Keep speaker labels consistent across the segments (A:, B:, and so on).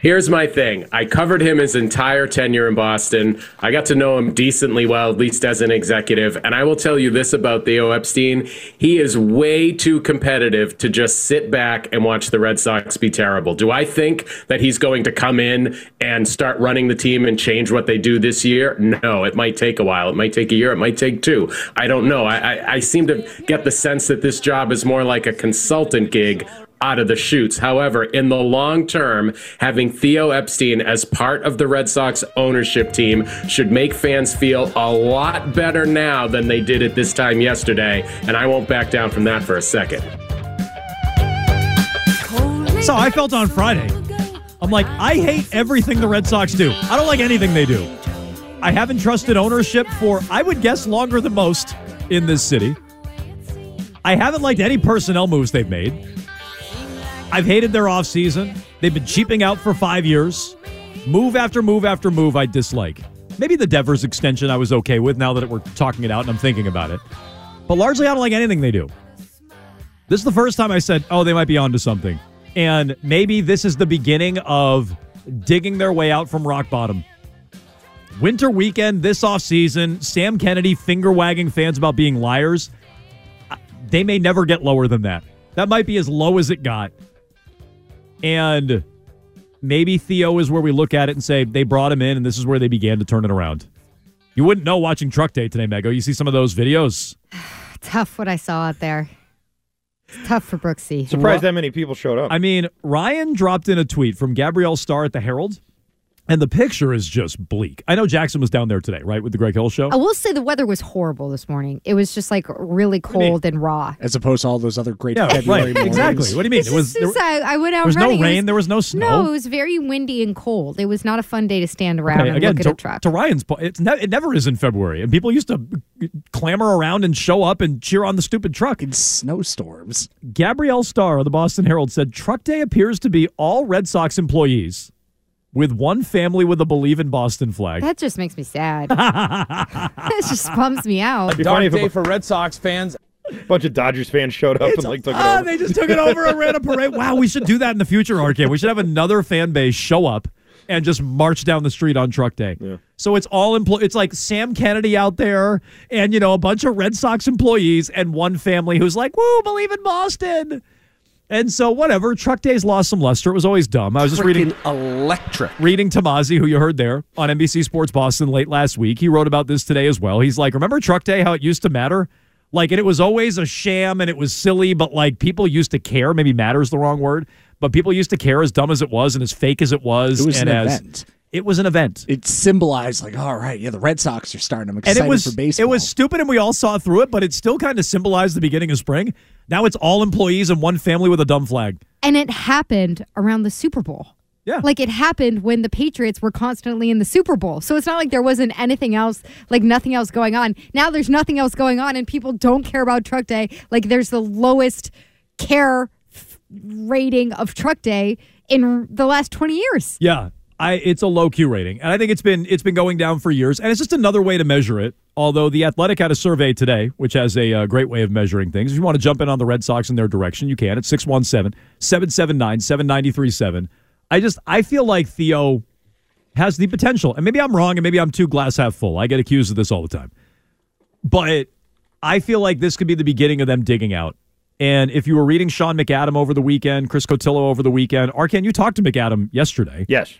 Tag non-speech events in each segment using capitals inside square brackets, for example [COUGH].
A: Here's my thing. I covered him his entire tenure in Boston. I got to know him decently well, at least as an executive. And I will tell you this about Theo Epstein. He is way too competitive to just sit back and watch the Red Sox be terrible. Do I think that he's going to come in and start running the team and change what they do this year? No, it might take a while. It might take a year. It might take two. I don't know. I, I, I seem to get the sense that this job is more like a consultant gig out of the chutes. However, in the long term, having Theo Epstein as part of the Red Sox ownership team should make fans feel a lot better now than they did at this time yesterday. And I won't back down from that for a second.
B: So I felt on Friday. I'm like, I hate everything the Red Sox do. I don't like anything they do. I haven't trusted ownership for, I would guess, longer than most in this city. I haven't liked any personnel moves they've made. I've hated their offseason. They've been cheaping out for five years. Move after move after move, I dislike. Maybe the Devers extension I was okay with now that we're talking it out and I'm thinking about it. But largely, I don't like anything they do. This is the first time I said, oh, they might be onto something. And maybe this is the beginning of digging their way out from rock bottom. Winter weekend this offseason, Sam Kennedy finger wagging fans about being liars. They may never get lower than that. That might be as low as it got. And maybe Theo is where we look at it and say they brought him in and this is where they began to turn it around. You wouldn't know watching Truck Day today, Mego. You see some of those videos. [SIGHS]
C: Tough what I saw out there. It's tough for Brooksy.
D: Surprised that many people showed up.
B: I mean, Ryan dropped in a tweet from Gabrielle Starr at the Herald. And the picture is just bleak. I know Jackson was down there today, right, with the Greg Hill show.
C: I will say the weather was horrible this morning. It was just like really cold and raw.
E: As opposed to all those other great
B: Yeah,
E: February
B: right.
E: mornings.
B: Exactly. What do you mean?
C: It's
B: It was
C: just-
B: there,
C: I, I went out
B: there was no
C: running. It
B: rain, there was no snow.
C: No, it was very windy and cold. It was not a fun day to stand around
B: Okay,
C: and
B: again,
C: look
B: to,
C: at a truck.
B: to Ryan's point, it's ne- it never is in February, and people used to clamor around and show up and cheer on the stupid truck.
E: In snowstorms.
B: Gabrielle Starr of the Boston Herald said Truck Day appears to be all Red Sox employees with one family with a Believe in Boston flag.
C: that just makes me sad. [LAUGHS] [LAUGHS] it just bums me out.
D: It'd
F: Dark day for Red Sox fans.
D: A [LAUGHS] bunch of Dodgers fans showed up and like took it
B: Ah,
D: over.
B: they just took it over and ran a parade. Wow, we should do that in the future, RK. We should have another fan base show up and just march down the street on Truck Day. Yeah. So it's all employ. It's like Sam Kennedy out there, and you know a bunch of Red Sox employees and one family who's like, "Woo, believe in Boston." And so whatever, Truck Day's lost some luster. It was always dumb. I was just reading
F: electric.
B: reading Tomasi, who you heard there on NBC Sports Boston late last week. He wrote about this today as well. He's like, remember Truck Day, how it used to matter? Like, and it was always a sham and it was silly, but like people used to care. Maybe matter is the wrong word, but people used to care as dumb as it was and as fake as it was.
E: It was
B: and
E: an
B: as,
E: event.
B: It was an event.
E: It symbolized like, all right, yeah, the Red Sox are starting. I'm
B: and
E: excited
B: it was
E: for baseball.
B: it was stupid and we all saw through it, but it still kind of symbolized the beginning of spring. Now it's all employees and one family with a dumb flag.
C: And it happened around the Super Bowl.
B: Yeah.
C: Like it happened when the Patriots were constantly in the Super Bowl. So it's not like there wasn't anything else, like nothing else going on. Now there's nothing else going on and people don't care about Truck Day. Like there's the lowest care f- rating of Truck Day in the last 20 years.
B: Yeah. I, it's a low Q rating, and I think it's been it's been going down for years, and it's just another way to measure it. Although the Athletic had a survey today, which has a uh, great way of measuring things. If you want to jump in on the Red Sox in their direction, you can at 617-779-7937. I just I feel like Theo has the potential, and maybe I'm wrong, and maybe I'm too glass half full. I get accused of this all the time, but I feel like this could be the beginning of them digging out. And if you were reading Sean McAdam over the weekend, Chris Cotillo over the weekend, Arcand, you talked to McAdam yesterday.
D: Yes.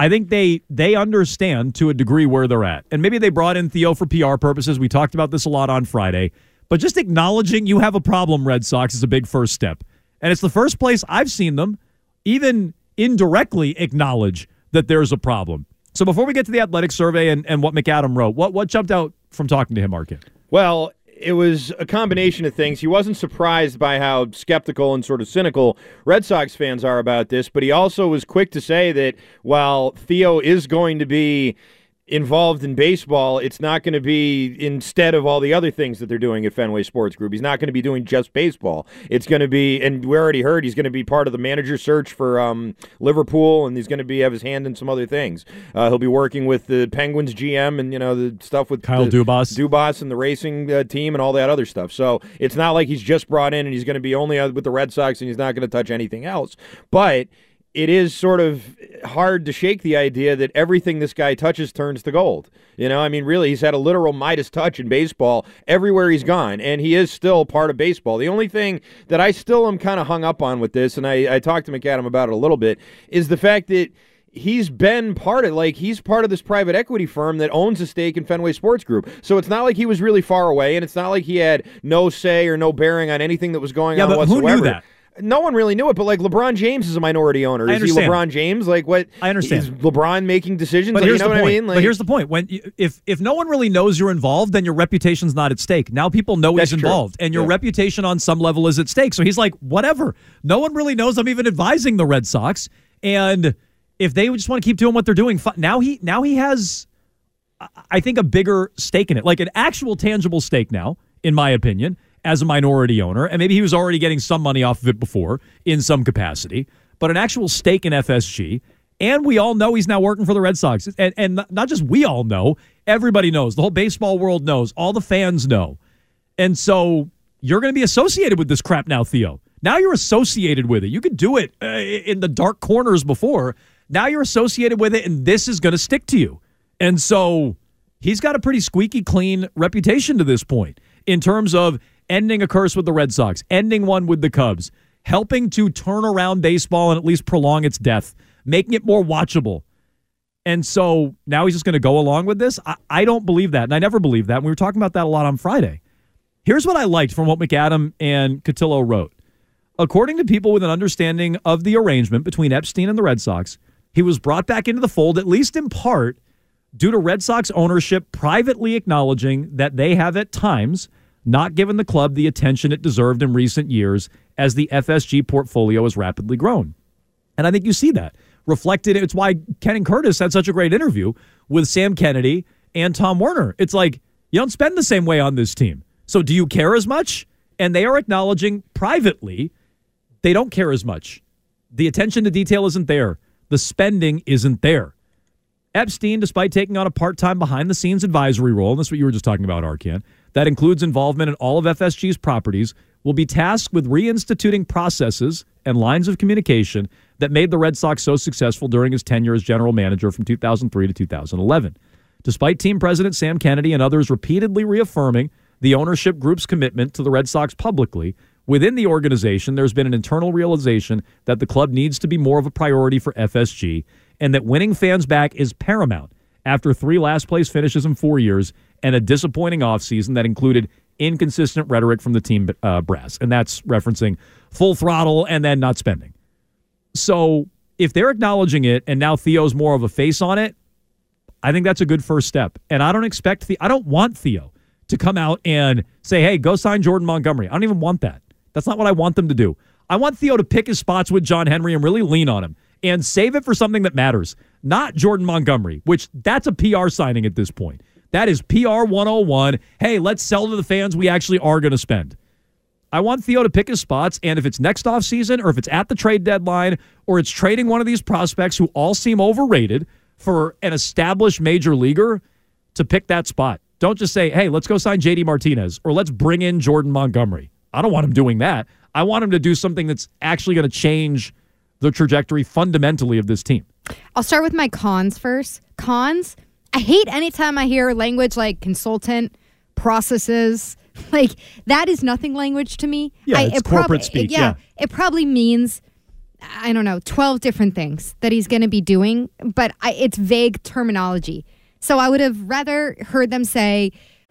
B: I think they they understand to a degree where they're at. And maybe they brought in Theo for PR purposes. We talked about this a lot on Friday. But just acknowledging you have a problem, Red Sox, is a big first step. And it's the first place I've seen them even indirectly acknowledge that there's a problem. So before we get to the athletic survey and, and what McAdam wrote, what what jumped out from talking to him, Arcand?
D: Well, it was a combination of things. He wasn't surprised by how skeptical and sort of cynical Red Sox fans are about this, but he also was quick to say that while Theo is going to be involved in baseball, it's not going to be instead of all the other things that they're doing at Fenway Sports Group. He's not going to be doing just baseball. It's going to be, and we already heard he's going to be part of the manager search for um, Liverpool, and he's going to be have his hand in some other things. Uh, he'll be working with the Penguins GM and you know the stuff with
B: Kyle Dubas,
D: Dubas, and the racing uh, team and all that other stuff. So it's not like he's just brought in and he's going to be only uh, with the Red Sox and he's not going to touch anything else. But it is sort of hard to shake the idea that everything this guy touches turns to gold. You know, I mean, really, he's had a literal Midas touch in baseball everywhere he's gone, and he is still part of baseball. The only thing that I still am kind of hung up on with this, and I, I talked to McAdam about it a little bit, is the fact that he's been part of like he's part of this private equity firm that owns a stake in Fenway Sports Group. So it's not like he was really far away and it's not like he had no say or no bearing on anything that was going
B: yeah,
D: on
B: but
D: whatsoever.
B: Who knew that?
D: No one really knew it, but like LeBron James is a minority owner.
B: I
D: Is he. LeBron James? Like what?
B: I understand.
D: Is LeBron making decisions?
B: But
D: Like,
B: here's
D: you know
B: the
D: what
B: point.
D: I mean? Like,
B: but here's the point: when if if no one really knows you're involved, then your reputation's not at stake. Now people know he's
D: true.
B: involved, and your
D: Yeah.
B: reputation on some level is at stake. So he's like, whatever. No one really knows I'm even advising the Red Sox, and if they just want to keep doing what they're doing, now he now he has, I think, a bigger stake in it, like an actual tangible stake now, in my opinion, as a minority owner, and maybe he was already getting some money off of it before in some capacity, but an actual stake in FSG. And we all know he's now working for the Red Sox. And, and not just we all know, everybody knows. The whole baseball world knows. All the fans know. And so you're going to be associated with this crap now, Theo. Now you're associated with it. You could do it uh, in the dark corners before. Now you're associated with it, and this is going to stick to you. And so he's got a pretty squeaky clean reputation to this point in terms of ending a curse with the Red Sox, ending one with the Cubs, helping to turn around baseball and at least prolong its death, making it more watchable. And so now he's just going to go along with this. I, I don't believe that. And I never believed that. And we were talking about that a lot on Friday. Here's what I liked from what McAdam and Cotillo wrote. According to people with an understanding of the arrangement between Epstein and the Red Sox, he was brought back into the fold, at least in part, due to Red Sox ownership privately acknowledging that they have at times not given the club the attention it deserved in recent years as the FSG portfolio has rapidly grown. And I think you see that reflected. It's why Ken and Curtis had such a great interview with Sam Kennedy and Tom Werner. It's like you don't spend the same way on this team. So do you care as much? And they are acknowledging privately they don't care as much. The attention to detail isn't there. The spending isn't there. Epstein, despite taking on a part time behind the scenes advisory role, and that's what you were just talking about, Arcand, that includes involvement in all of FSG's properties, will be tasked with reinstituting processes and lines of communication that made the Red Sox so successful during his tenure as general manager from 2003 to 2011. Despite team president Sam Kennedy and others repeatedly reaffirming the ownership group's commitment to the Red Sox publicly, within the organization, there's been an internal realization that the club needs to be more of a priority for FSG and that winning fans back is paramount after three last place finishes in four years and a disappointing offseason that included inconsistent rhetoric from the team uh, brass. And that's referencing full throttle and then not spending. So if they're acknowledging it and now Theo's more of a face on it, I think that's a good first step. And I don't expect the I don't want Theo to come out and say, "Hey, go sign Jordan Montgomery." I don't even want that. That's not what I want them to do. I want Theo to pick his spots with John Henry and really lean on him and save it for something that matters. Not Jordan Montgomery, which that's a PR signing at this point. That is PR 101. Hey, let's sell to the fans we actually are going to spend. I want Theo to pick his spots, and if it's next offseason or if it's at the trade deadline or it's trading one of these prospects who all seem overrated for an established major leaguer to pick that spot. Don't just say, hey, let's go sign JD Martinez or let's bring in Jordan Montgomery. I don't want him doing that. I want him to do something that's actually going to change the trajectory fundamentally of this team.
C: I'll start with my cons first. Cons, I hate anytime I hear language like consultant, processes. [LAUGHS] Like that is nothing language to me.
B: Yeah,
C: I,
B: it's
C: it prob-
B: corporate speak,
C: yeah,
B: yeah.
C: it probably means I don't know, 12 different things that he's going to be doing, but I, it's vague terminology. So I would have rather heard them say,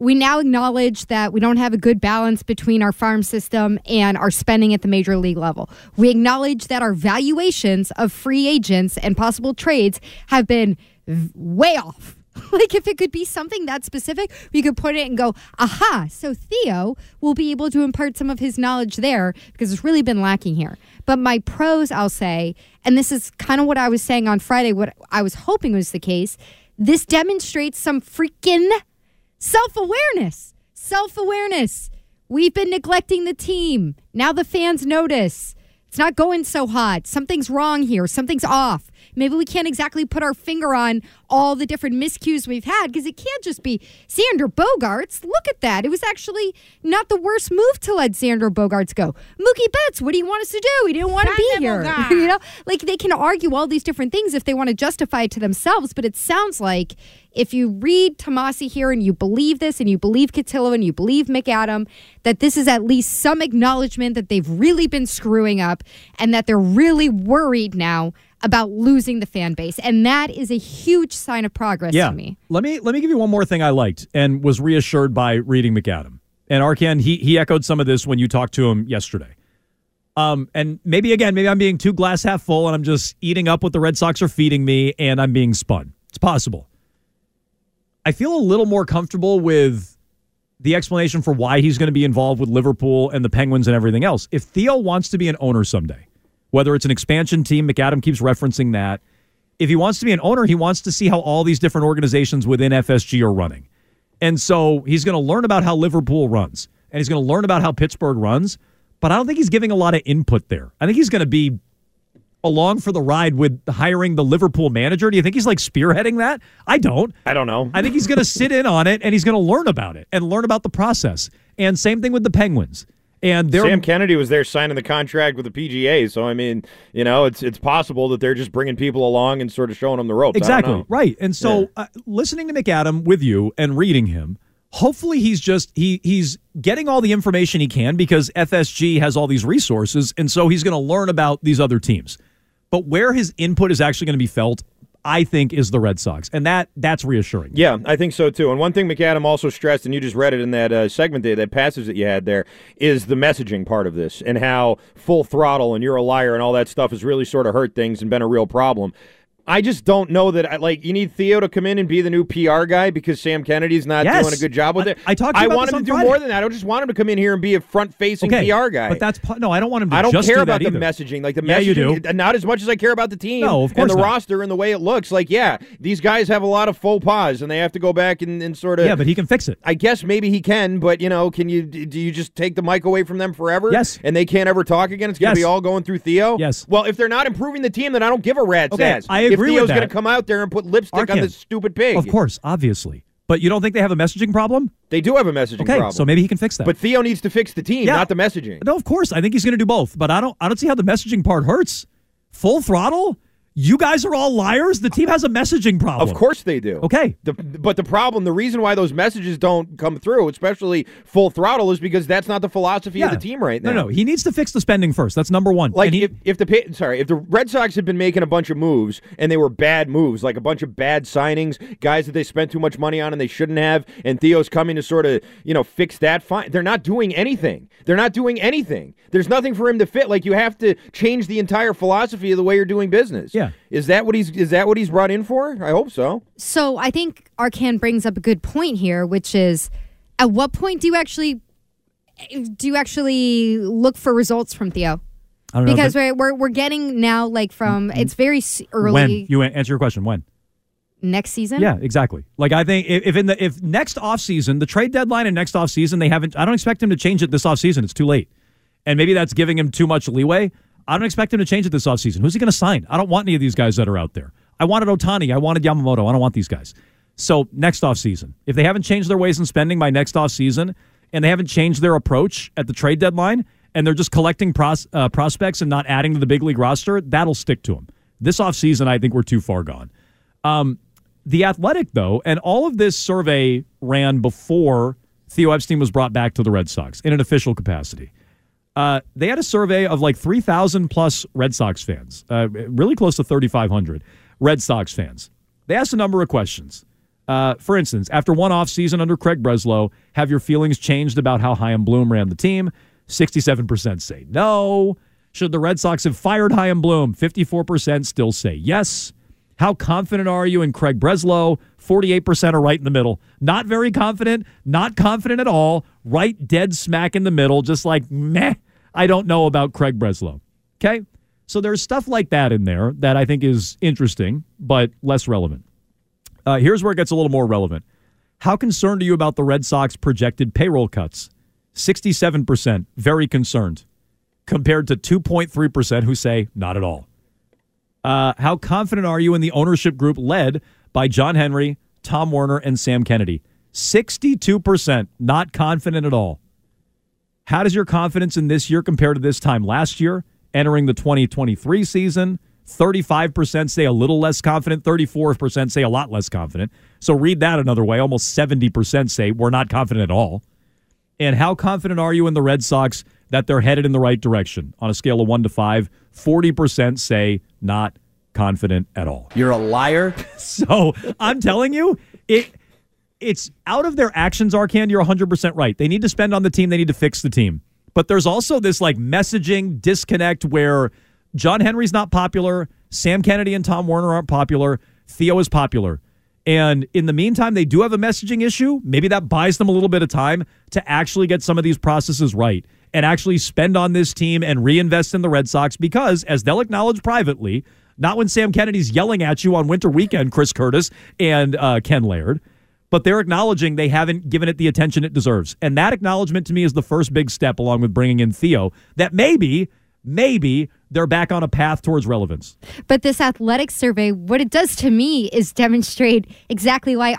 C: We now acknowledge that we don't have a good balance between our farm system and our spending at the major league level. We acknowledge that our valuations of free agents and possible trades have been way off. [LAUGHS] like if it could be something that specific, we could put it and go, aha, so Theo will be able to impart some of his knowledge there because it's really been lacking here. But my pros, I'll say, and this is kind of what I was saying on Friday, what I was hoping was the case, this demonstrates some freaking self awareness. Self awareness. We've been neglecting the team. Now the fans notice. It's not going so hot. Something's wrong here. Something's off. Maybe we can't exactly put our finger on all the different miscues we've had because it can't just be Xander Bogaerts. Look at that. It was actually not the worst move to let Xander Bogaerts go. Mookie Betts, what do you want us to do? He didn't want to be here. [LAUGHS] you know, like they can argue all these different things if they want to justify it to themselves, but it sounds like if you read Tomasi here and you believe this and you believe Cotillo and you believe McAdam, that this is at least some acknowledgement that they've really been screwing up and that they're really worried now about losing the fan base. And that is a huge sign of progress
B: yeah.
C: to me.
B: Let me let me give you one more thing I liked and was reassured by reading McAdam. And Arcand, he he echoed some of this when you talked to him yesterday. Um, and maybe again, maybe I'm being too glass half full and I'm just eating up what the Red Sox are feeding me and I'm being spun. It's possible. I feel a little more comfortable with the explanation for why he's going to be involved with Liverpool and the Penguins and everything else. If Theo wants to be an owner someday, whether it's an expansion team, McAdam keeps referencing that. If he wants to be an owner, he wants to see how all these different organizations within FSG are running. And so he's going to learn about how Liverpool runs and he's going to learn about how Pittsburgh runs. But I don't think he's giving a lot of input there. I think he's going to be along for the ride with hiring the Liverpool manager. Do you think he's like spearheading that? I don't.
D: I don't know.
B: I think he's going to sit in on it and he's going to learn about it and learn about the process. And same thing with the Penguins. And
D: Sam Kennedy was there signing the contract with the PGA, so I mean, you know, it's it's possible that they're just bringing people along and sort of showing them the ropes.
B: Exactly. Right. And so uh, listening to McAdam with you and reading him, Hopefully, he's just he he's getting all the information he can because FSG has all these resources, and so he's going to learn about these other teams. But where his input is actually going to be felt, I think, is the Red Sox, and that that's reassuring.
D: Yeah, I think so too. And one thing McAdam also stressed, and you just read it in that uh, segment there, that passage that you had there, is the messaging part of this and how full throttle and you're a liar and all that stuff has really sort of hurt things and been a real problem. I just don't know that. I, like, you need Theo to come in and be the new PR guy because Sam Kennedy's not
B: Yes.
D: doing a good job with
B: I-
D: it.
B: I talked to
D: I
B: about
D: want him to do
B: Friday.
D: more than that. I don't just want him to come in here and be a front-facing
B: Okay,
D: PR guy.
B: but that's no. I don't want him to.
D: I don't care
B: do
D: about the messaging. Like the
B: Yeah,
D: messaging,
B: you do.
D: uh, not as much as I care about the team
B: No, of course
D: and the
B: not.
D: roster and the way it looks. Like, yeah, these guys have a lot of faux pas, and they have to go back and, and sort of.
B: Yeah, but he can fix it.
D: I guess maybe he can, but you know, can you do you just take the mic away from them forever?
B: Yes.
D: and they can't ever talk again. It's going to
B: Yes.
D: be all going through Theo.
B: Yes.
D: Well, if they're not improving the team, then I don't give a rat's
B: Okay,
D: ass.
B: I agree
D: If Theo's
B: with
D: going to come out there and put lipstick on this stupid pig,
B: Of course, obviously. But you don't think they have a messaging problem?
D: they do have a messaging
B: Okay,
D: problem.
B: so maybe he can fix that.
D: but Theo needs to fix the team,
B: Yeah.
D: not the messaging.
B: no, of course. I think he's going to do both. But I don't. I don't see how the messaging part hurts. Full throttle. You guys are all liars. The team has a messaging problem.
D: Of course they do.
B: Okay.
D: The, but the problem, the reason why those messages don't come through, especially full throttle, is because that's not the philosophy of the team right now.
B: No, no. He needs to fix the spending first. That's number one.
D: Like
B: he-
D: if, if the sorry if the Red Sox had been making a bunch of moves and they were bad moves, like a bunch of bad signings, guys that they spent too much money on and they shouldn't have, and Theo's coming to sort of you know fix that. Fine, they're not doing anything. They're not doing anything. There's nothing for him to fit. Like you have to change the entire philosophy of the way you're doing business.
B: Yeah.
D: Is that what he's is that what he's brought in for? I hope so.
C: So I think Arcand brings up a good point here, which is at what point do you actually do you actually look for results from Theo?
B: I don't.
C: Because
B: but
C: we're, we're we're getting now like from mm-hmm. it's very early
B: when you answer your question, when?
C: next season.
B: Yeah, exactly. Like I think if, if in the if next offseason, the trade deadline and next offseason, they haven't I don't expect him to change it this offseason. It's too late. And maybe that's giving him too much leeway. I don't expect him to change it this offseason. Who's he going to sign? I don't want any of these guys that are out there. I wanted Ohtani. I wanted Yamamoto. I don't want these guys. So next offseason, if they haven't changed their ways in spending by next offseason and they haven't changed their approach at the trade deadline and they're just collecting pros, uh, prospects and not adding to the big league roster, that'll stick to them. This offseason, I think we're too far gone. Um, the Athletic, though, and all of this survey ran before Theo Epstein was brought back to the Red Sox in an official capacity. Uh, they had a survey of like 3,000 plus Red Sox fans, uh, really close to 3,500 Red Sox fans. They asked a number of questions. Uh, for instance, after one offseason under Craig Breslow, have your feelings changed about how Chaim Bloom ran the team? 67% say no. Should the Red Sox have fired Chaim Bloom? 54% still say yes. How confident are you in Craig Breslow? 48% are right in the middle. Not very confident, not confident at all, right dead smack in the middle, just like, meh, I don't know about Craig Breslow. Okay? So there's stuff like that in there that I think is interesting, but less relevant. Uh, here's where it gets a little more relevant. How concerned are you about the Red Sox projected payroll cuts? 67% very concerned, compared to 2.3% who say not at all. Uh, how confident are you in the ownership group led by John Henry, Tom Werner, and Sam Kennedy? 62% not confident at all. How does your confidence in this year compare to this time last year, entering the 2023 season? 35% say a little less confident, 34% say a lot less confident. So read that another way. Almost 70% say we're not confident at all. And how confident are you in the Red Sox that they're headed in the right direction? On a scale of 1 to 5, 40% say not confident at all.
F: You're a liar. [LAUGHS]
B: So I'm telling you, it it's out of their actions, Arcand. You're 100% right. They need to spend on the team, they need to fix the team. But there's also this like messaging disconnect where John Henry's not popular, Sam Kennedy and Tom Werner aren't popular, Theo is popular. And in the meantime, they do have a messaging issue. Maybe that buys them a little bit of time to actually get some of these processes right and actually spend on this team and reinvest in the Red Sox because, as they'll acknowledge privately, not when Sam Kennedy's yelling at you on winter weekend, Chris Curtis and uh, Ken Laird, but they're acknowledging they haven't given it the attention it deserves. And that acknowledgement to me is the first big step, along with bringing in Theo, that maybe, maybe they're back on a path towards relevance.
C: But this athletic survey, what it does to me is demonstrate exactly why,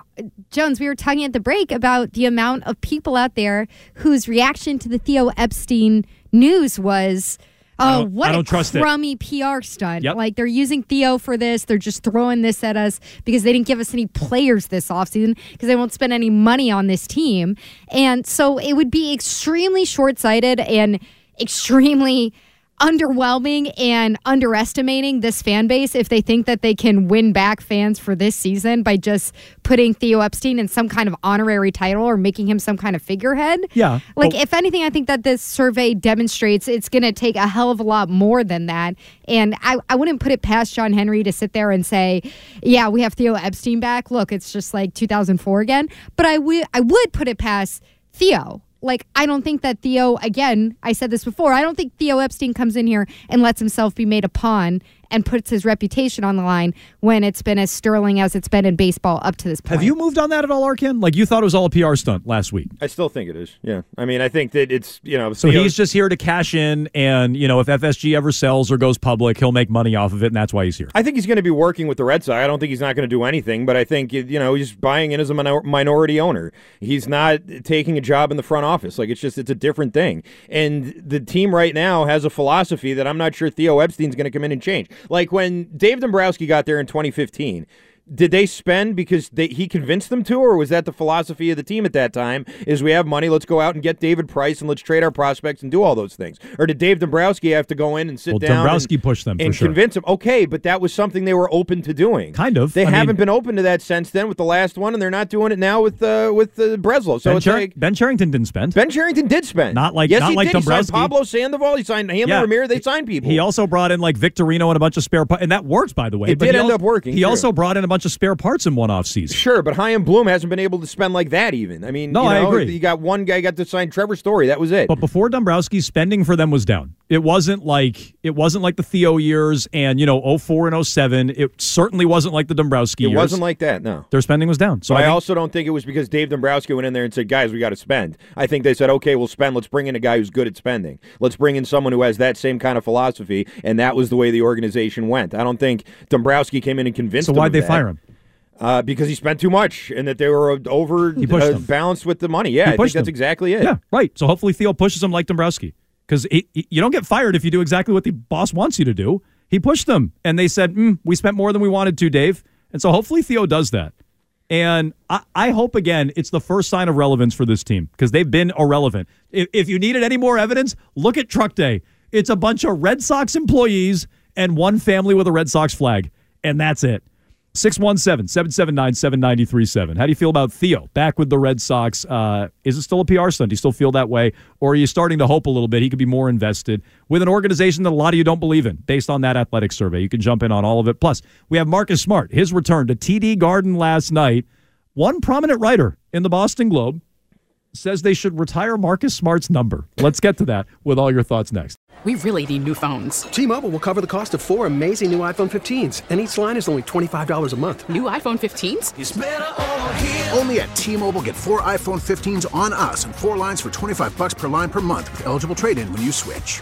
C: Jones, we were talking at the break about the amount of people out there whose reaction to the Theo Epstein news was, Oh, what
B: I don't
C: a
B: trust it.
C: crummy PR stunt.
B: Yep.
C: Like they're using Theo for this. They're just throwing this at us because they didn't give us any players this offseason because they won't spend any money on this team. And so it would be extremely short sighted and extremely underwhelming and underestimating this fan base if they think that they can win back fans for this season by just putting Theo Epstein in some kind of honorary title or making him some kind of figurehead.
B: Yeah.
C: Like,
B: But-
C: if anything, I think that this survey demonstrates it's going to take a hell of a lot more than that. And I, I wouldn't put it past John Henry to sit there and say, yeah, we have Theo Epstein back. Look, it's just like 2004 again. But I would I would put it past Theo. Like, I don't think that Theo, again, I said this before, I don't think Theo Epstein comes in here and lets himself be made a pawn and puts his reputation on the line when it's been as sterling as it's been in baseball up to this point.
B: Have you moved on that at all, Arcand? Like you thought it was all a PR stunt last week.
D: I still think it is. Yeah. I mean, I think that it's, you know,
B: So he's just here to cash in, and you know, if FSG ever sells or goes public, he'll make money off of it, and that's why he's here.
D: I think he's going to be working with the Red Sox. I don't think he's not going to do anything, but I think you know he's buying in as a minor- minority owner. He's not taking a job in the front office. Like it's just it's a different thing. And the team right now has a philosophy that I'm not sure Theo Epstein's going to come in and change. Like when Dave Dombrowski got there in 2015. Did they spend because they, he convinced them to, or was that the philosophy of the team at that time? Is we have money, let's go out and get David Price and let's trade our prospects and do all those things? Or did Dave Dombrowski have to go in and sit
B: Well,
D: down?
B: Dombrowski
D: and,
B: pushed them for
D: and
B: sure.
D: convince them. Okay, but that was something they were open to doing.
B: Kind of.
D: They
B: I
D: haven't
B: mean-
D: been open to that since then with the last one, and they're not doing it now with uh, with uh, Breslow. So
B: ben,
D: it's
B: Cher-
D: like
B: ben Cherington didn't spend.
D: Ben Cherington did spend.
B: Not like-
D: yes,
B: not
D: he
B: like
D: did. He signed Pablo Sandoval. He signed Hanley
B: Yeah.
D: Ramirez. They signed people.
B: He also brought in like Victorino and a bunch of spare parts, and that worked, by the way.
D: It did end
B: al-
D: up working,
B: He
D: sure.
B: also brought in a bunch of spare parts in one off season.
D: Sure, but Chaim Bloom hasn't been able to spend like that even. I mean,
B: No,
D: you
B: I agree.
D: You got one guy got to sign Trevor Story. That was it.
B: But before Dombrowski, spending for them was down. It wasn't like it wasn't like the Theo years and you know 04 and 07. It certainly wasn't like the Dombrowski years.
D: it
B: years.
D: wasn't like that. No.
B: their spending was down. So
D: I,
B: I,
D: also don't think it was because Dave Dombrowski went in there and said, "Guys, we got to spend." I think they said, "Okay, we'll spend. Let's bring in a guy who's good at spending. Let's bring in someone who has that same kind of philosophy." And that was the way the organization went. I don't think Dombrowski came in and convinced.
B: so why'd they
D: that.
B: fire him?
D: Uh, because he spent too much and that they were over
B: He pushed
D: uh, balanced with the money. Yeah, I think that's
B: them.
D: exactly it.
B: Yeah, right. So hopefully Theo pushes him like Dombrowski because you don't get fired if you do exactly what the boss wants you to do. He pushed them, and they said, mm, "We spent more than we wanted to, Dave." And so hopefully Theo does that. And I, I hope again it's the first sign of relevance for this team because they've been irrelevant. If, if you needed any more evidence, look at Truck Day. It's a bunch of Red Sox employees and one family with a Red Sox flag, and that's it. 617 779 7937. How do you feel about Theo back with the Red Sox? Uh, is it still a PR stunt? Do you still feel that way? Or are you starting to hope a little bit he could be more invested with an organization that a lot of you don't believe in based on that athletic survey? You can jump in on all of it. Plus, we have Marcus Smart, his return to TD Garden last night. One prominent writer in the Boston Globe says they should retire Marcus Smart's number. Let's get to that with all your thoughts next.
G: We really need new phones.
H: T-Mobile will cover the cost of four amazing new iPhone 15s, and each line is only $25 a month.
G: New iPhone 15s?
I: Only at T-Mobile get four iPhone 15s on us and four lines for 25 bucks per line per month with eligible trade-in when you switch.